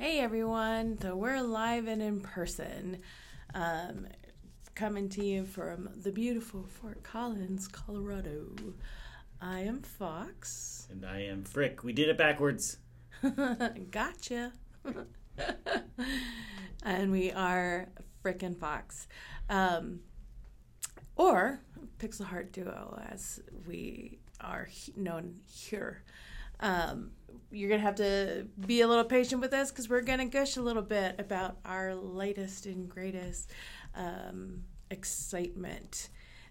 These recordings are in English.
Hey everyone, so we're live and in person, um, coming to you from the beautiful Fort Collins, Colorado. I am Fox. And I am Frick. We did it backwards. gotcha. and we are Frick and Fox. Um, or Pixel Heart Duo, as we are known here. Um, you're gonna have to be a little patient with us because we're gonna gush a little bit about our latest and greatest um, excitement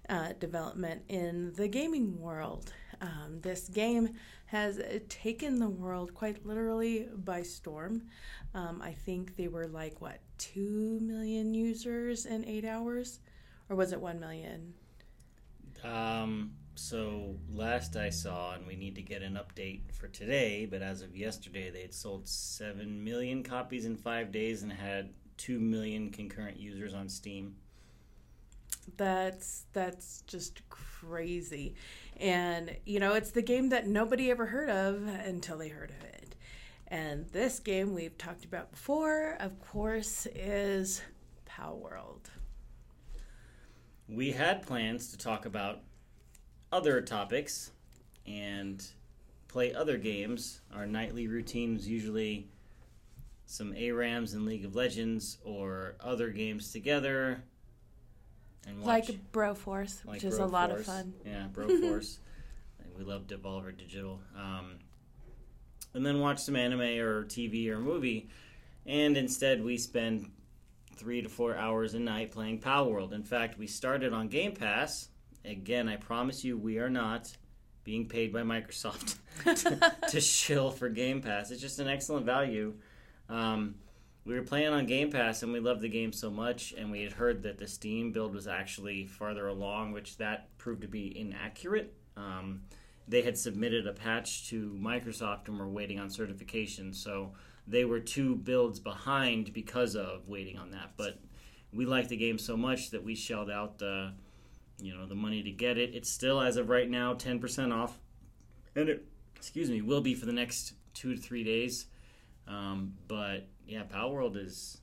uh, development in the gaming world. Um, this game has taken the world quite literally by storm. Um, I think they were like what two million users in eight hours, or was it one million? Um, so last I saw, and we need to get an update for today, but as of yesterday, they had sold 7 million copies in five days and had 2 million concurrent users on Steam. That's that's just crazy. And you know, it's the game that nobody ever heard of until they heard of it. And this game we've talked about before, of course, is Palworld. We had plans to talk about other topics and play other games. Our nightly routines usually some ARAMs and League of Legends or other games together. And watch, like Broforce, which like is Bro a lot Force. of fun. Yeah, Broforce. we love Devolver Digital. Um, and then watch some anime or TV or movie. And instead, we spend three to four hours a night playing Palworld. In fact, we started on Game Pass again, I promise you, we are not being paid by Microsoft to, to, shill for Game Pass. It's just an excellent value. Um, we were playing on Game Pass and we loved the game so much, and we had heard that the Steam build was actually farther along, which that proved to be inaccurate. Um, they had submitted a patch to Microsoft and were waiting on certification, so they were two builds behind because of waiting on that. But we liked the game so much that we shelled out the you know the money to get it. It's still as of right now 10% off, and it excuse me will be for the next two to three days. Um, but yeah, Palworld is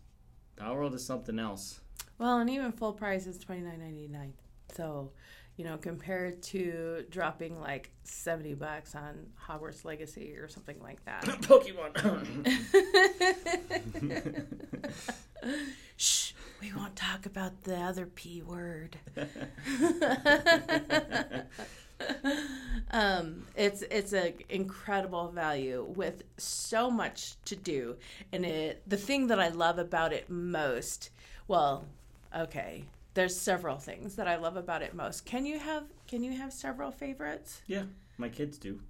Palworld is something else. Well, and even full price is twenty nine ninety nine. So, you know, compared to dropping like seventy bucks on Hogwarts Legacy or something like that. Pokemon. Shh, we won't talk about the other P word. um, it's it's an incredible value with so much to do, and it the thing that I love about it most, well, okay, there's several things that I love about it most. Can you have can you have several favorites? Yeah, my kids do.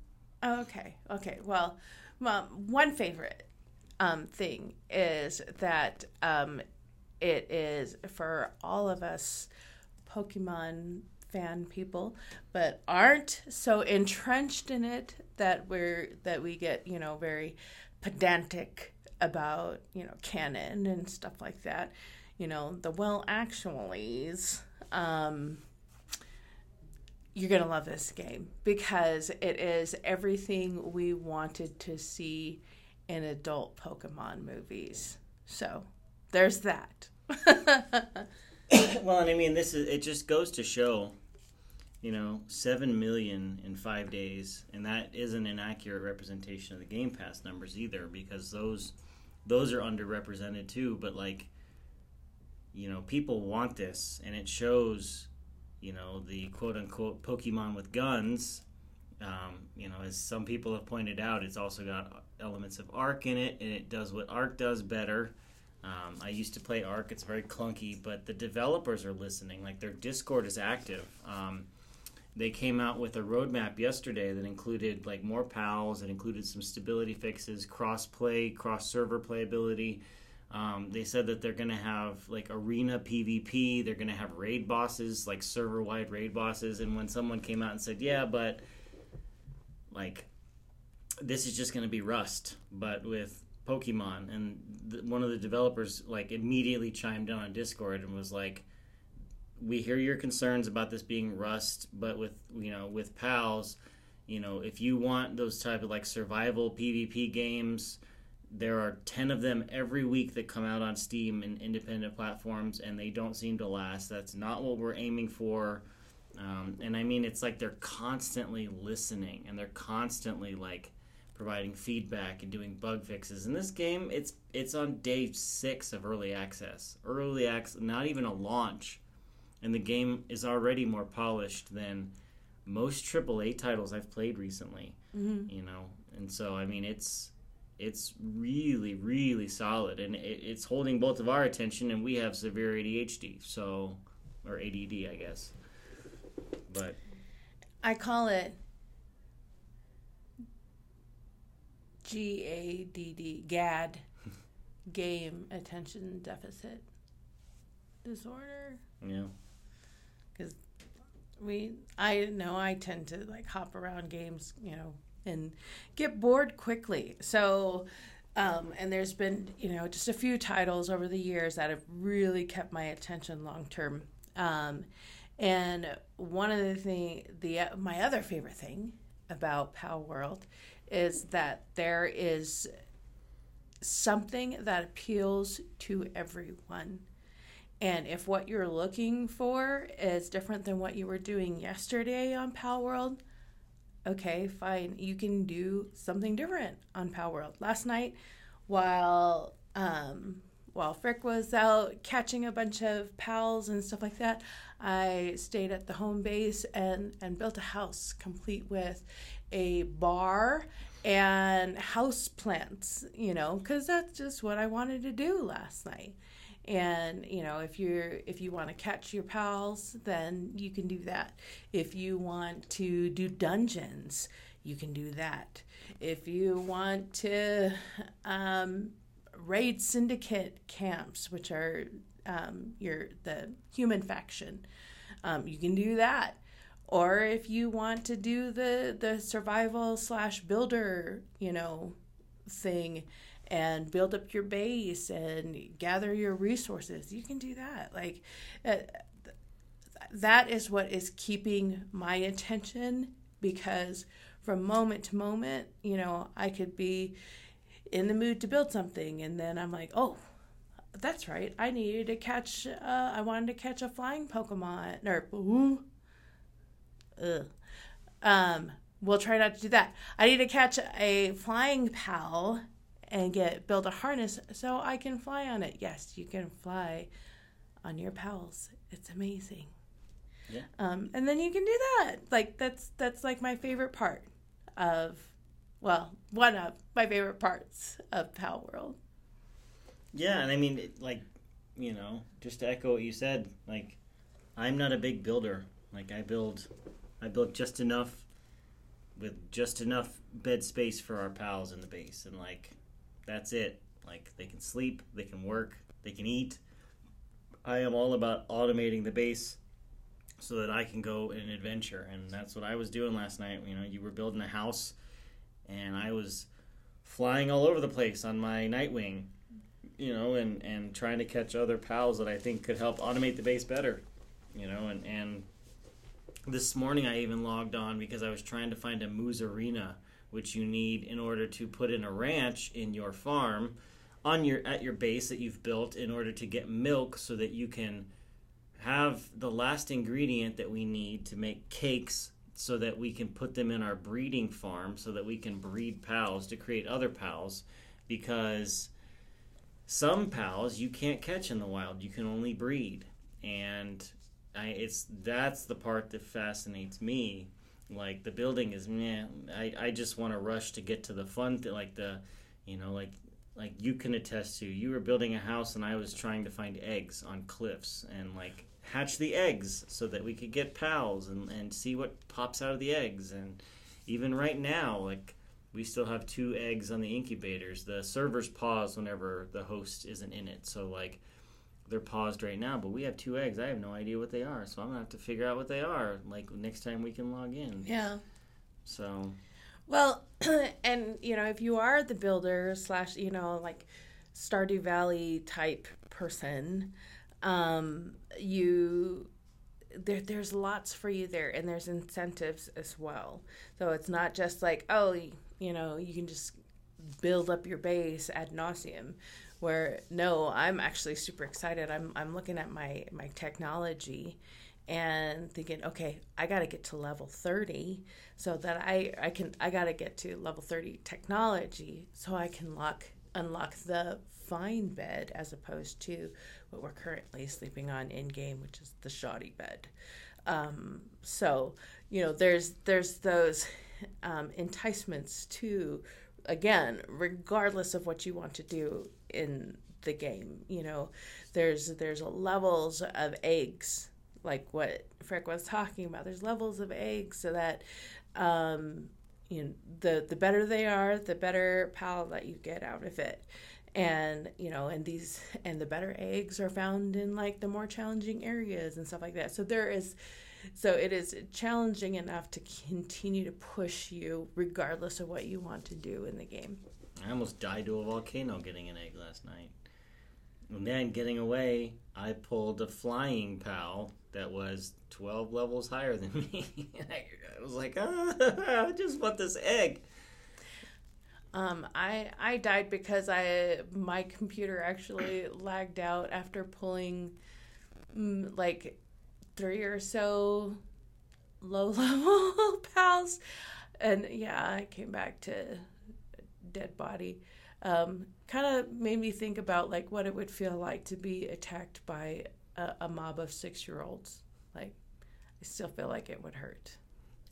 Okay, okay. Well, well one favorite um, thing is that um, it is for all of us Pokemon fan people, but aren't so entrenched in it that we're that we get you know very pedantic about you know canon and stuff like that. You know the well actuallys. Um, you're gonna love this game because it is everything we wanted to see in adult Pokemon movies. So there's that. well, and I mean, this is it. Just goes to show, you know, seven million in five days, and that isn't an accurate representation of the Game Pass numbers either, because those those are underrepresented too. But like, you know, people want this, and it shows, you know, the quote unquote Pokemon with guns. Um, you know, as some people have pointed out, it's also got elements of ARK in it, and it does what ARK does better um, I used to play ARK. It's very clunky, but the developers are listening. Like their Discord is active. Um, they came out with a roadmap yesterday that included like more pals. It included some stability fixes, cross play, cross server playability. Um, they said that they're going to have like arena PvP. They're going to have raid bosses, like server wide raid bosses. And when someone came out and said, "Yeah, but like this is just going to be Rust, but with Pokemon, and one of the developers like immediately chimed in on Discord and was like, "We hear your concerns about this being Rust, but with you know with pals, you know if you want those type of like survival PvP games." there are 10 of them every week that come out on Steam and independent platforms, and they don't seem to last. That's not what we're aiming for. Um, and I mean, it's like they're constantly listening and they're constantly like providing feedback and doing bug fixes. In this game, it's it's on day six of early access. Early access, not even a launch, and the game is already more polished than most AAA titles I've played recently. Mm-hmm. You know, and so I mean, it's it's really really solid, and it, it's holding both of our attention, and we have severe ADHD, so or ADD, I guess. But I call it G A D D GAD game attention deficit disorder. Yeah, because we I know I tend to like hop around games you know and get bored quickly. So um, and there's been you know just a few titles over the years that have really kept my attention long term um, and one of the thing the my other favorite thing about Pal World is that there is something that appeals to everyone. And if what you're looking for is different than what you were doing yesterday on Pal World, okay, fine. You can do something different on Pal World. Last night, while um, while Frick was out catching a bunch of pals and stuff like that, I stayed at the home base and, and built a house complete with a bar and house plants, you know, because that's just what I wanted to do last night. And you know, if you're if you want to catch your pals, then you can do that. If you want to do dungeons, you can do that. If you want to um, raid syndicate camps, which are um, your the human faction, um, you can do that. Or if you want to do the the survival slash builder, you know, thing, and build up your base and gather your resources, you can do that. Like. Uh, that is what is keeping my attention because from moment to moment, you know, I could be in the mood to build something and then I'm like, "Oh, that's right. I needed to catch uh, I wanted to catch a flying Pokemon or ooh, ugh. Um, we'll try not to do that. I need to catch a flying pal and get build a harness so I can fly on it. Yes, you can fly on your pals. It's amazing. Yeah. Um, and then you can do that. Like that's that's like my favorite part of well, one of my favorite parts of Pal World. yeah, and I mean, it, like, you know, just to echo what you said, like, I'm not a big builder. Like, I build, I built just enough, with just enough bed space for our pals in the base, and like, that's it. Like, they can sleep, they can work, they can eat. I am all about automating the base so that I can go an adventure, and that's what I was doing last night. You know, you were building a house, and I was flying all over the place on my Nitewing, you know, and and trying to catch other pals that I think could help automate the base better, you know, and and this morning I even logged on because I was trying to find a Mozzarina, which you need in order to put in a ranch in your farm on your at your base that you've built in order to get milk so that you can have the last ingredient that we need to make cakes so that we can put them in our breeding farm so that we can breed pals to create other pals because some pals you can't catch in the wild. You can only breed. And I, it's that's the part that fascinates me. Like the building is meh I, I just want to rush to get to the fun th- like the you know like like you can attest to you were building a house and i was trying to find eggs on cliffs and like hatch the eggs so that we could get pals and, and see what pops out of the eggs. And even right now like we still have two eggs on the incubators. The servers pause whenever the host isn't in it. So like they're paused right now but we have two eggs i have no idea what they are so i'm gonna have to figure out what they are like next time we can log in Yeah. so Well, and you know, if you are the builder slash, you know, like Stardew Valley type person, um, you there there's lots for you there, and there's incentives as well. So it's not just like oh, you know, you can just build up your base ad nauseum. Where no, I'm actually super excited. I'm I'm looking at my my technology and thinking, okay, I got to get to level 30 so that I I can I got to get to level 30 technology so I can lock unlock the fine bed as opposed to what we're currently sleeping on in game, which is the shoddy bed. Um, so you know, there's there's those um, enticements to again, regardless of what you want to do in the game. You know, there's there's levels of eggs, like what Frick was talking about. There's levels of eggs so that um, you know the the better they are, the better pal that you get out of it. And you know, and these and the better eggs are found in like the more challenging areas and stuff like that. So there is so it is challenging enough to continue to push you regardless of what you want to do in the game. I almost died to a volcano getting an egg last night. And then getting away, I pulled a flying pal that was 12 levels higher than me. I was like, ah, I just want this egg. Um, I I died because I my computer actually lagged out after pulling mm, like three or so low level pals. And yeah, I came back to dead body. Um, kind of made me think about like what it would feel like to be attacked by a, a mob of six year olds. Like, I still feel like it would hurt.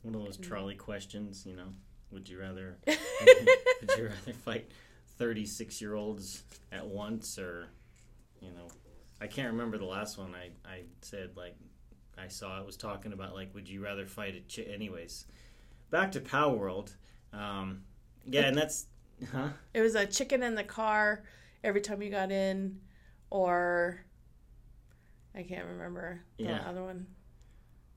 One of those trolley questions, you know. Would you rather would you rather fight thirty six year olds at once or you know I can't remember the last one I, I said like I saw it was talking about like, would you rather fight a chick? Anyways, back to Palworld. Um, yeah, and that's huh? It was a chicken in the car every time you got in, or I can't remember the yeah. other one.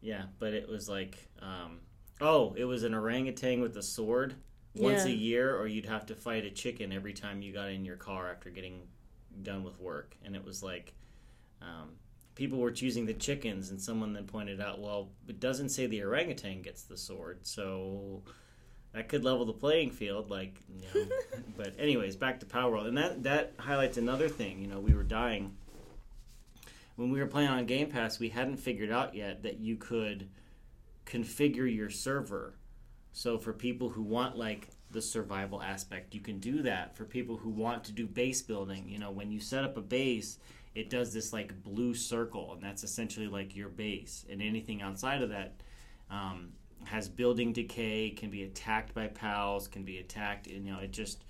Yeah, but it was like, um, oh, it was an orangutan with a sword once yeah. a year, or you'd have to fight a chicken every time you got in your car after getting done with work, and it was like. Um, people were choosing the chickens, and someone then pointed out, well, it doesn't say the orangutan gets the sword, so that could level the playing field. Like, you know. but anyways, back to Palworld, and that that highlights another thing. You know, we were dying when we were playing on Game Pass. We hadn't figured out yet that you could configure your server. So for people who want like the survival aspect, you can do that. For people who want to do base building, you know, when you set up a base, it does this like blue circle, and that's essentially like your base. And anything outside of that um, has building decay, can be attacked by pals, can be attacked. You know, it just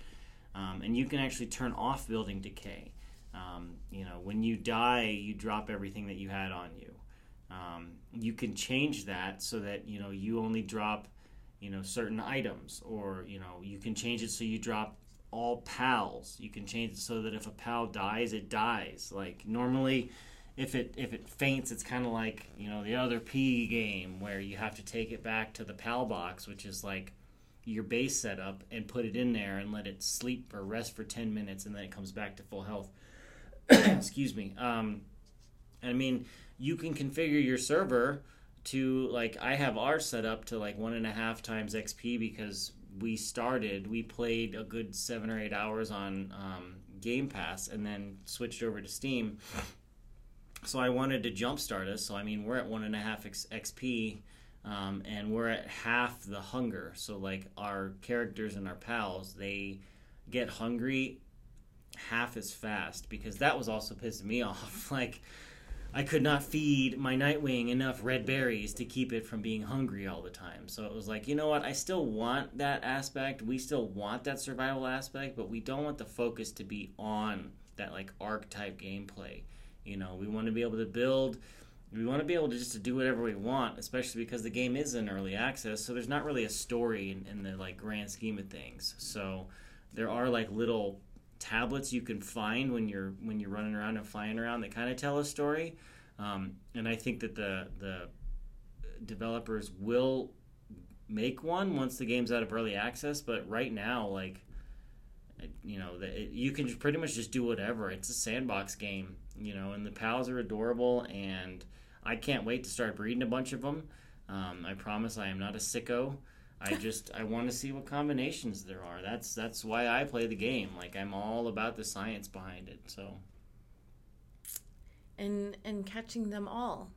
um, and you can actually turn off building decay. Um, you know, when you die, you drop everything that you had on you. Um, you can change that so that you know you only drop you know certain items, or you know you can change it so you drop all pals. You can change it so that if a pal dies, it dies. Like normally, if it if it faints, it's kind of like you know the other P game where you have to take it back to the pal box, which is like your base setup, and put it in there and let it sleep or rest for ten minutes, and then it comes back to full health. Excuse me. Um, I mean, you can configure your server to like I have ours set up to like one and a half times XP because we started, we played a good seven or eight hours on um, Game Pass and then switched over to Steam. So I wanted to jumpstart us. So I mean, we're at one and a half XP, um, and we're at half the hunger. So like our characters and our pals, they get hungry half as fast because that was also pissing me off. like I could not feed my Nitewing enough red berries to keep it from being hungry all the time. So it was like, you know what? I still want that aspect. We still want that survival aspect, but we don't want the focus to be on that like archetype gameplay. You know, we want to be able to build. We want to be able to just to do whatever we want, especially because the game is in early access. So there's not really a story in, in the like grand scheme of things. So there are like little tablets you can find when you're when you're running around and flying around that kind of tell a story. Um, and I think that the the developers will make one once the game's out of early access. But right now, like you know, the, it, you can pretty much just do whatever. It's a sandbox game, you know, and the pals are adorable, and I can't wait to start breeding a bunch of them. Um, I promise I am not a sicko. I just I want to see what combinations there are. That's that's why I play the game. Like I'm all about the science behind it. So and and catching them all.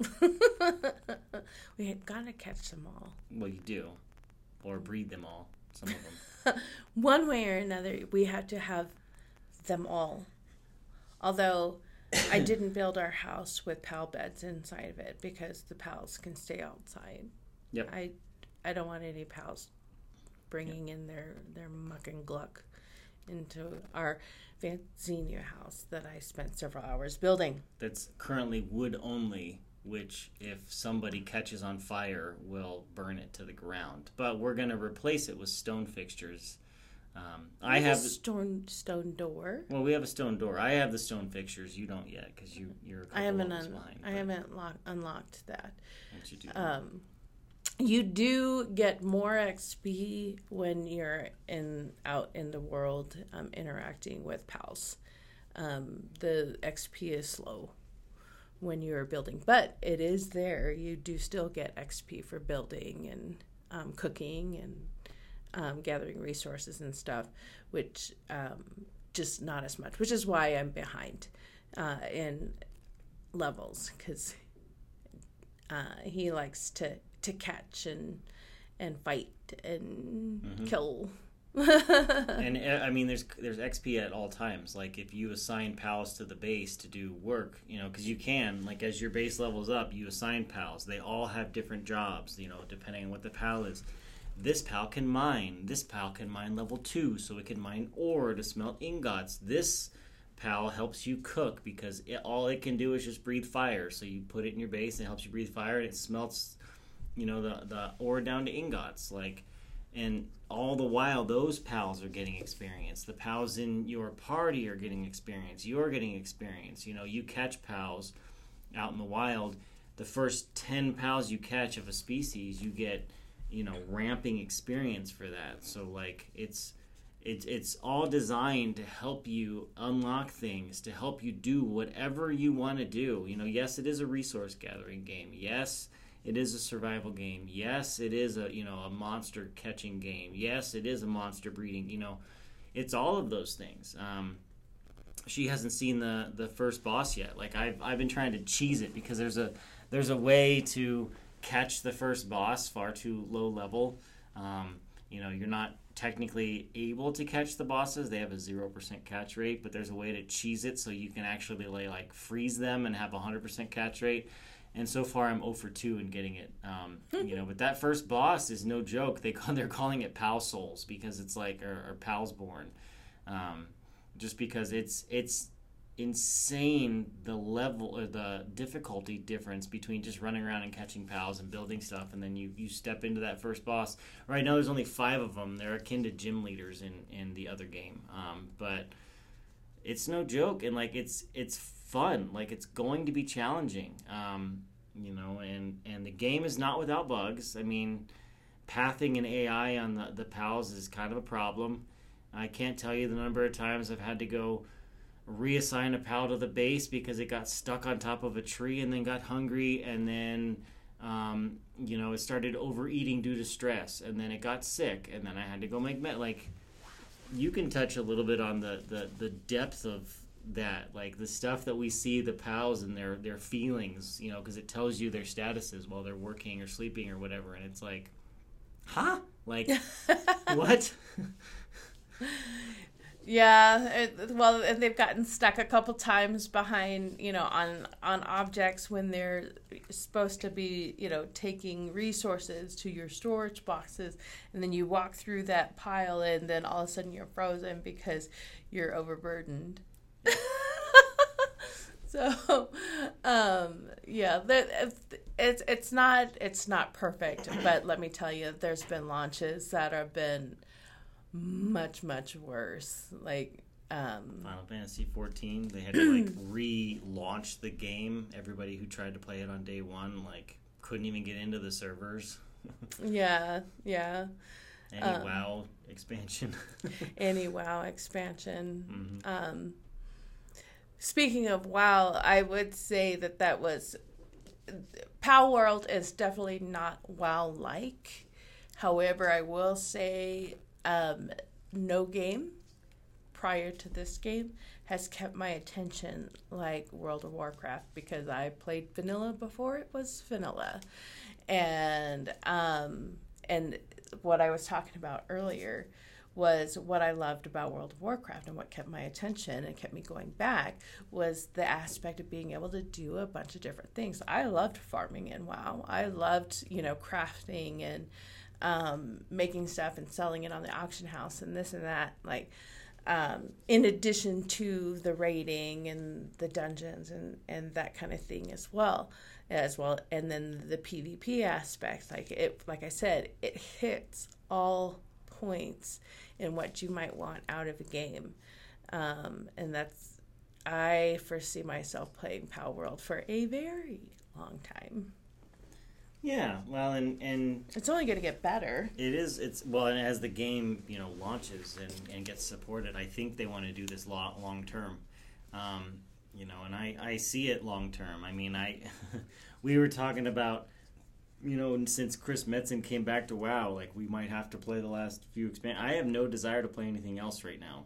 we gotta catch them all. Well, you do, or breed them all. Some of them. One way or another, we have to have them all. Although I didn't build our house with pal beds inside of it because the pals can stay outside. Yep. I I don't want any pals bringing yep. in their their muck and gluck into our new house that I spent several hours building. That's currently wood only, which if somebody catches on fire will burn it to the ground. But we're going to replace it with stone fixtures. Um, I have a stone stone door. Well, we have a stone door. I have the stone fixtures. You don't yet because you you're. I haven't un- behind, I haven't lock- unlocked that. You do. Um, you do get more XP when you're in out in the world um, interacting with pals. Um, the XP is slow when you're building, but it is there. You do still get XP for building and um, cooking and um, gathering resources and stuff, which um, just not as much. Which is why I'm behind uh, in levels because uh, he likes to to catch and and fight and mm-hmm. kill. And uh, I mean, there's there's XP at all times. Like if you assign pals to the base to do work, you know, because you can. Like as your base levels up, you assign pals. They all have different jobs, you know, depending on what the pal is. This pal can mine. This pal can mine level two, so it can mine ore to smelt ingots. This pal helps you cook because it, all it can do is just breathe fire. So you put it in your base and it helps you breathe fire, and it smelts you know the the ore down to ingots like and all the while those pals are getting experience. The pals in your party are getting experience. You're getting experience. You know you catch pals out in the wild. The first 10 pals you catch of a species you get you know ramping experience for that. So like it's it's it's all designed to help you unlock things to help you do whatever you want to do. You know yes it is a resource gathering game. Yes it is a survival game. Yes, it is a you know a monster catching game. Yes, it is a monster breeding. You know, it's all of those things. Um, she hasn't seen the the first boss yet. Like I've I've been trying to cheese it because there's a there's a way to catch the first boss far too low level. Um, you know, you're not technically able to catch the bosses. They have a zero percent catch rate, but there's a way to cheese it so you can actually like freeze them and have a hundred percent catch rate and so far I'm 0 for 2 in getting it. Um, you know, but that first boss is no joke. They call, they're calling it Pal Souls because it's like or, or Palborne, um, just because it's it's insane the level or the difficulty difference between just running around and catching pals and building stuff and then you you step into that first boss right now there's only five of them they're akin to gym leaders in in the other game um, but it's no joke and like it's it's fun. Like it's going to be challenging. Um, you know, and and the game is not without bugs. I mean, pathing and AI on the the pals is kind of a problem. I can't tell you the number of times I've had to go reassign a pal to the base because it got stuck on top of a tree and then got hungry and then um, you know it started overeating due to stress and then it got sick and then I had to go make med like you can touch a little bit on the, the, the depth of that like the stuff that we see the pals and their their feelings you know because it tells you their statuses while they're working or sleeping or whatever and it's like huh? Like what? Yeah it, well and they've gotten stuck a couple times behind you know on on objects when they're supposed to be you know taking resources to your storage boxes and then you walk through that pile and then all of a sudden you're frozen because you're overburdened so um, yeah it's it's not it's not perfect but let me tell you there's been launches that have been much much worse. Like um, Final Fantasy 14 they had to like relaunch the game. Everybody who tried to play it on day 1 like couldn't even get into the servers. Yeah yeah. Any um, WoW expansion? any WoW expansion. Mm-hmm. um Speaking of WoW, I would say that that was Pal World is definitely not WoW like. However, I will say um, no game prior to this game has kept my attention like World of Warcraft because I played vanilla before it was vanilla. And um, and what I was talking about earlier was what I loved about World of Warcraft and what kept my attention and kept me going back was the aspect of being able to do a bunch of different things. I loved farming in WoW. I loved, you know, crafting and um, making stuff and selling it on the auction house and this and that. Like, um, in addition to the raiding and the dungeons and, and that kind of thing as well as well and then the pvp aspect like it like i said it hits all points in what you might want out of a game um, and that's i foresee myself playing pal world for a very long time Yeah, well, and and it's only going to get better it is it's well, and as the game you know launches and and gets supported, I think they want to do this long long term. Um, you know, and I I see it long term. I mean, I we were talking about you know since Chris Metzen came back to WoW, like we might have to play the last few expand. I have no desire to play anything else right now.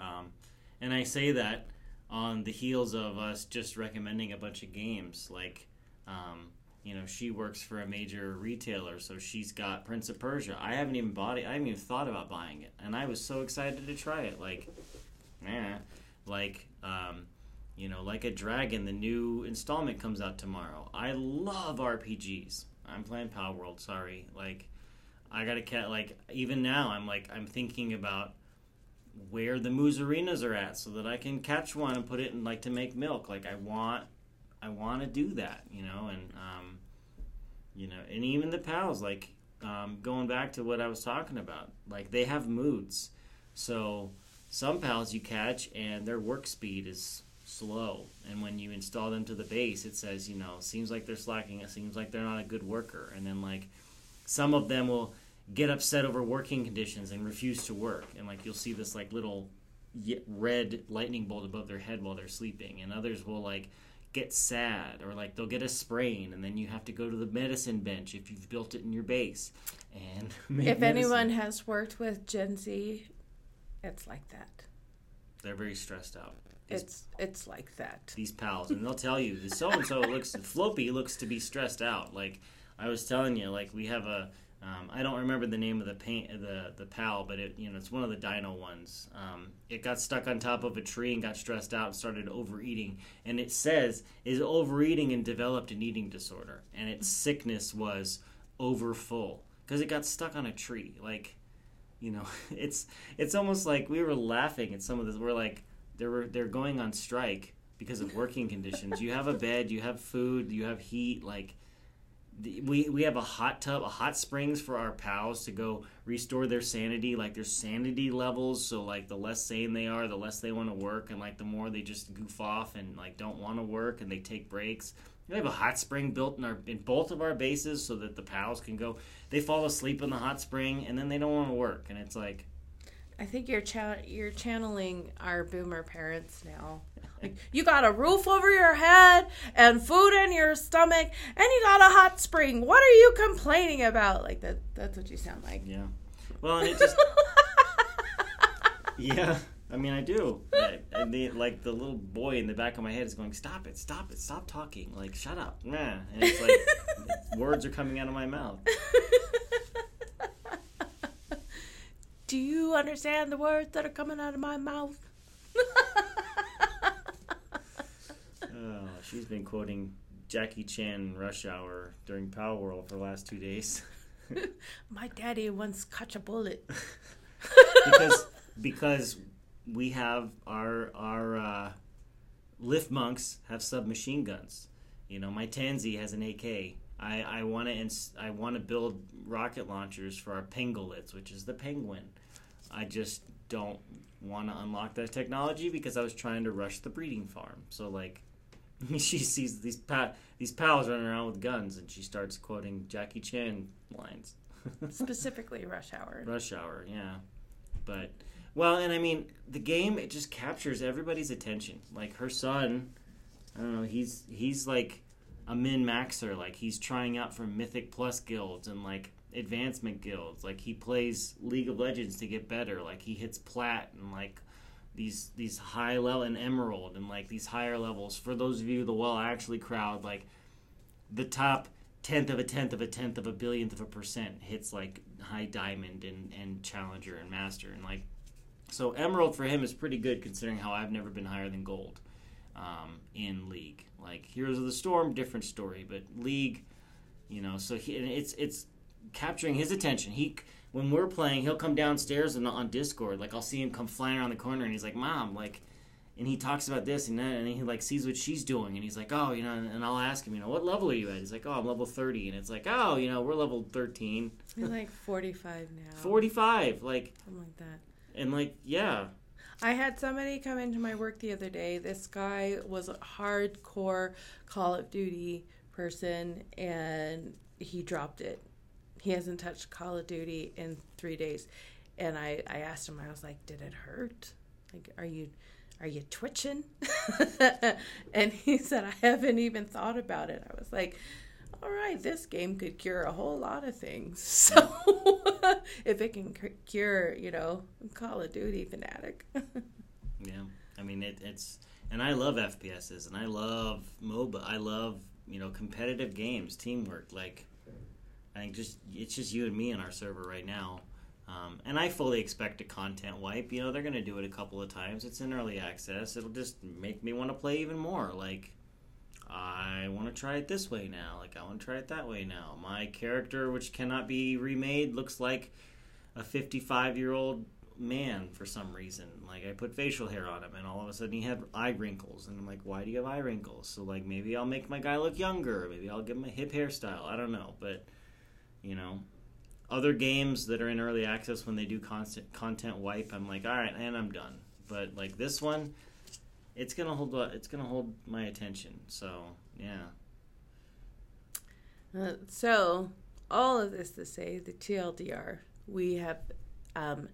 Um, and I say that on the heels of us just recommending a bunch of games like. Um, you know, she works for a major retailer, so she's got Prince of Persia. I haven't even bought it. I haven't even thought about buying it, and I was so excited to try it. Like, eh, like, um, you know, like a dragon. The new installment comes out tomorrow. I love RPGs. I'm playing Palworld. Sorry, like, I gotta cat. Like, even now, I'm like, I'm thinking about where the Mozzarinas are at, so that I can catch one and put it in like to make milk. Like, I want I want to do that, you know, and um, you know, and even the pals, like um, going back to what I was talking about, like they have moods. So some pals you catch and their work speed is slow, and when you install them to the base, it says, you know, seems like they're slacking. It seems like they're not a good worker, and then like some of them will get upset over working conditions and refuse to work, and like you'll see this like little red lightning bolt above their head while they're sleeping, and others will like get sad or like they'll get a sprain. And then you have to go to the medicine bench if you've built it in your base. And if medicine. anyone has worked with gen z it's like that. They're very stressed out it's it's like that these pals and they'll tell you the so and so looks floppy looks to be stressed out like i was telling you like we have a um, I don't remember the name of the paint the the pal, but it you know it's one of the dino ones. Um, it got stuck on top of a tree and got stressed out and started overeating. And it says is overeating and developed an eating disorder, and its sickness was overfull because it got stuck on a tree. Like, you know, it's it's almost like we were laughing at some of this. We're like they were they're going on strike because of working conditions. You have a bed, you have food, you have heat, like we we have a hot tub, a hot springs for our pals to go restore their sanity, like their sanity levels. So like the less sane they are, the less they want to work, and like the more they just goof off and like don't want to work and they take breaks. We have a hot spring built in our in both of our bases so that the pals can go. They fall asleep in the hot spring and then they don't want to work, and it's like I think you're cha- you're channeling our boomer parents now. Like, you got a roof over your head and food in your stomach, and you got a hot spring. What are you complaining about? Like that. That's what you sound like. yeah. Well, and it just yeah. I mean, I do. I- And the, like the little boy in the back of my head is going, "Stop it! Stop it! Stop talking! Like, shut up!" Nah. And it's like words are coming out of my mouth. Do you understand the words that are coming out of my mouth? Oh, she's been quoting Jackie Chan Rush Hour during Palworld for the last two days My daddy once caught a bullet. because because we have our our uh, Lifmunks have submachine guns. You know, my Tanzee has an AK. I, I want to ins- I want to build rocket launchers for our Pengullets, which is the penguin. I just don't want to unlock that technology because I was trying to rush the breeding farm. So like, she sees these pa- these pals running around with guns, and she starts quoting Jackie Chan lines. Specifically, Rush Hour. Rush Hour, yeah. But well, and I mean, the game it just captures everybody's attention. Like her son, I don't know, he's he's like a min maxer. Like he's trying out for Mythic Plus guilds and like advancement guilds. Like he plays League of Legends to get better. Like he hits plat and like these these high level and emerald and like these higher levels. For those of you the well actually crowd, like the top tenth of a tenth of a tenth of a billionth of a percent hits like high diamond and, and challenger and master and like so emerald for him is pretty good considering how I've never been higher than gold um, in league. Like Heroes of the Storm, different story, but league, you know, so he it's it's capturing his attention. He when we're playing, he'll come downstairs and on Discord. Like I'll see him come flying around the corner, and he's like, "Mom, like," and he talks about this and that, and he like sees what she's doing, and he's like, "Oh, you know," and I'll ask him, you know, "What level are you at?" He's like, "Oh, I'm level 30," and it's like, "Oh, you know, we're level 13." You're like 45 now. 45, like Something like that. and like yeah, I had somebody come into my work the other day. This guy was a hardcore Call of Duty person and he dropped it. He hasn't touched Call of Duty in three days. And I, I asked him, I was like, Did it hurt? Like, are you are you twitching? and he said, I haven't even thought about it. I was like, all right, this game could cure a whole lot of things. So if it can cure, you know, Call of Duty fanatic. Yeah, I mean it, it's and I love FPSs and I love MOBA. I love you know competitive games, teamwork. Like I think just it's just you and me in our server right now, um, and I fully expect a content wipe. You know they're gonna do it a couple of times. It's in early access. It'll just make me want to play even more. Like I want to try it this way now. Like I want to try it that way now. My character, which cannot be remade, looks like a 55 year old man for some reason. Like I put facial hair on him, and all of a sudden he had eye wrinkles, and I'm like, why do you have eye wrinkles? So like maybe I'll make my guy look younger. Maybe I'll give him a hip hairstyle. I don't know, but you know, other games that are in early access when they do constant content wipe, I'm like, all right, and I'm done. But like this one, it's gonna hold. It's gonna hold my attention. So yeah. Uh, so, all of this to say, the TLDR, we have. Um,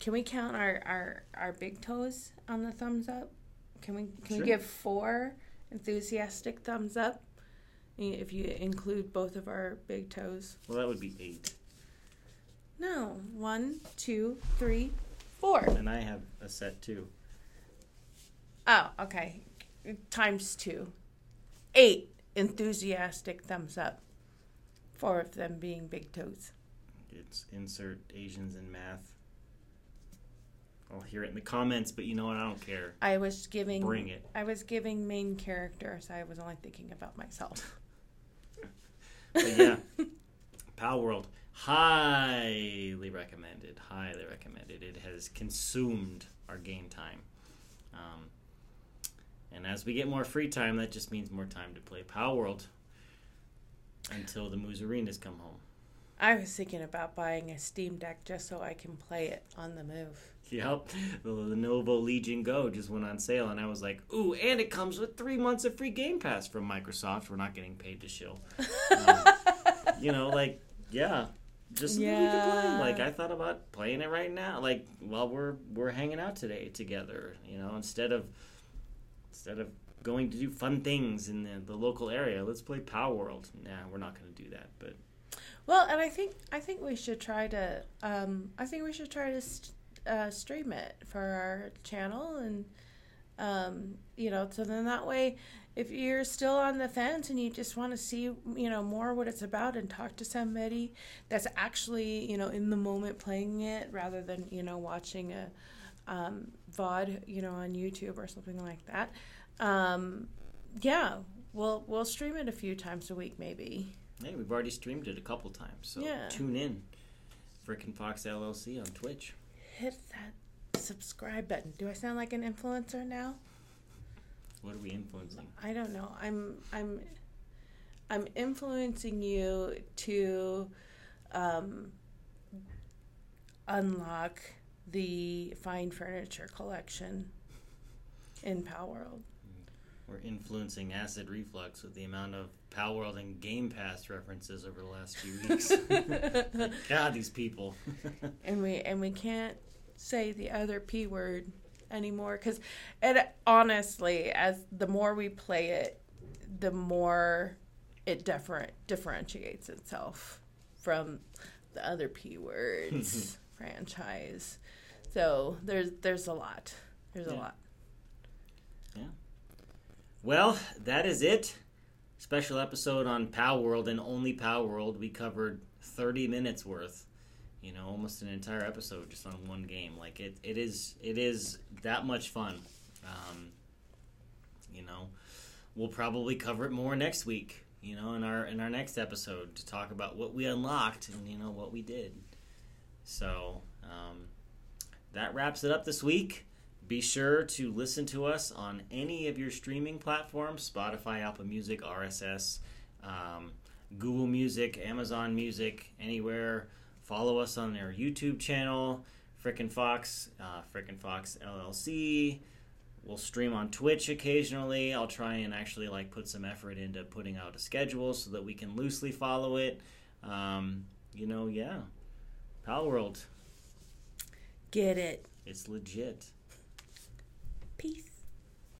can we count our, our, our big toes on the thumbs up? Can we can Sure. we give four enthusiastic thumbs up if you include both of our big toes? Well, that would be eight, No, one, two, three, four. and I have a set too. Oh, okay. Times two. Eight enthusiastic thumbs up. Four of them being big toes. It's insert Asians in math. I'll hear it in the comments, but you know what? I don't care. I was giving Bring it. I was giving main characters. I was only thinking about myself. Yeah, Palworld, highly recommended. Highly recommended. It has consumed our game time. Um, and as we get more free time, that just means more time to play Palworld until the Mozzarinas come home. I was thinking about buying a Steam Deck just so I can play it on the move. Yep, the Lenovo Legion Go just went on sale, and I was like, "Ooh!" And it comes with three months of free Game Pass from Microsoft. We're not getting paid to shill. Um, you know, like, yeah, just so that we can play. Yeah. Like, I thought about playing it right now, like while we're we're hanging out today together. You know, instead of instead of going to do fun things in the, the local area, let's play Palworld. Nah, we're not going to do that, but Well, and I think I think we should try to um, I think we should try to st- uh, stream it for our channel and um, you know so then that way if you're still on the fence and you just want to see you know more what it's about and talk to somebody that's actually you know in the moment playing it rather than you know watching a um, VOD you know on YouTube or something like that um, yeah we'll we'll stream it a few times a week maybe. hey, we've already streamed it a couple times, so Yeah. tune in. Frickin' Fox LLC on Twitch. hit that subscribe button. Do I sound like an influencer now? What are we influencing? I don't know. I'm I'm I'm influencing you to um, unlock the fine furniture collection in Palworld. We're influencing acid reflux with the amount of Pal World and Game Pass references over the last few weeks. God, these people. and we and we can't say the other p word anymore because it honestly as the more we play it the more it different differentiates itself from the other p words franchise. So there's there's a lot. There's a lot. Yeah. Well, that is it. Special episode on Palworld and only Palworld. We covered 30 minutes worth. You know, almost an entire episode just on one game. Like it, it is, it is that much fun. Um, you know, we'll probably cover it more next week. You know, in our in our next episode to talk about what we unlocked and you know what we did. So um, that wraps it up this week. Be sure to listen to us on any of your streaming platforms Spotify, Apple Music, RSS, um, Google Music, Amazon Music, anywhere. Follow us on our YouTube channel, Frickin' Fox, uh, Frickin' Fox LLC. We'll stream on Twitch occasionally. I'll try and actually like put some effort into putting out a schedule so that we can loosely follow it. Um, you know, yeah. Palworld, Get it. it's legit. Peace.